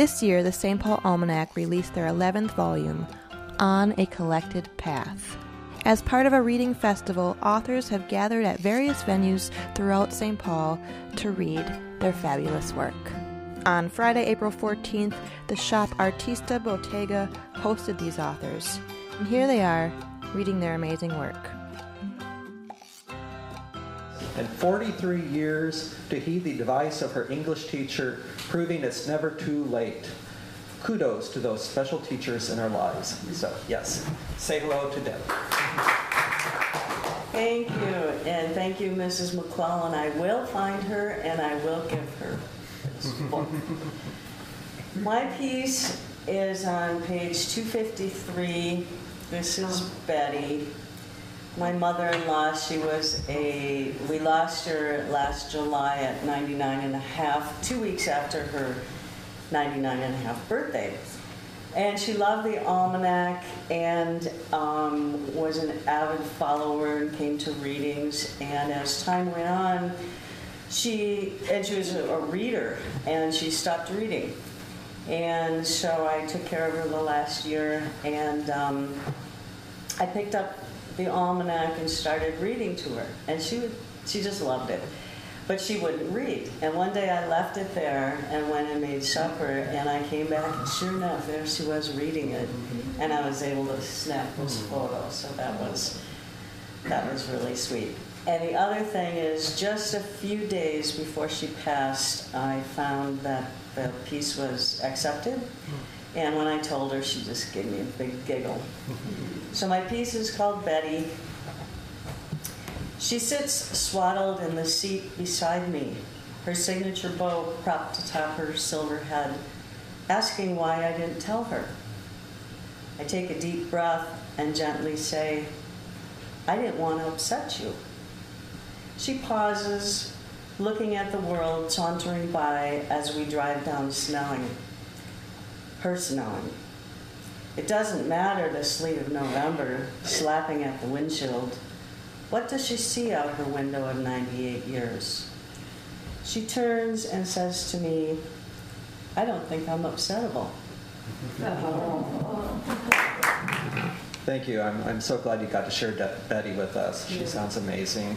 This year, the St. Paul Almanac released their 11th volume, On a Collected Path. As part of a reading festival, authors have gathered at various venues throughout St. Paul to read their fabulous work. On Friday, April 14th, the shop Artista Bottega hosted these authors. And here they are, reading their amazing work and 43 years to heed the advice of her English teacher, proving it's never too late. Kudos to those special teachers in our lives. So, yes, say hello to Deb. Thank you, and thank you, Mrs. McClellan. I will find her and I will give her this book. My piece is on page 253. This is Betty my mother-in-law, she was a, we lost her last July at 99 and a half, two weeks after her 99 and a half birthday. And she loved the almanac and um, was an avid follower and came to readings. And as time went on, she, and she was a, reader, and she stopped reading. And so I took care of her the last year, and um, I picked up the almanac and started reading to her. And she, would, she just loved it. But she wouldn't read. And one day I left it there and went and made supper. And I came back, and sure enough, there she was reading it. And I was able to snap those mm-hmm. photos. So that was, that was really sweet. And the other thing is, just a few days before she passed, I found that the piece was accepted. Mm. And when I told her, she just gave me a big giggle. So my piece is called Betty. She sits swaddled in the seat beside me, her signature bow propped atop her silver head, asking why I didn't tell her. I take a deep breath and gently say, I didn't want to upset you. She pauses, looking at the world sauntering by as we drive down Snelling. Her Snelling. It doesn't matter the sleet of November slapping at the windshield. What does she see out her window of 98 years? She turns and says to me, I don't think I'm upsettable. Thank you. I'm, I'm so glad you got to share De- Betty with us. She sounds amazing.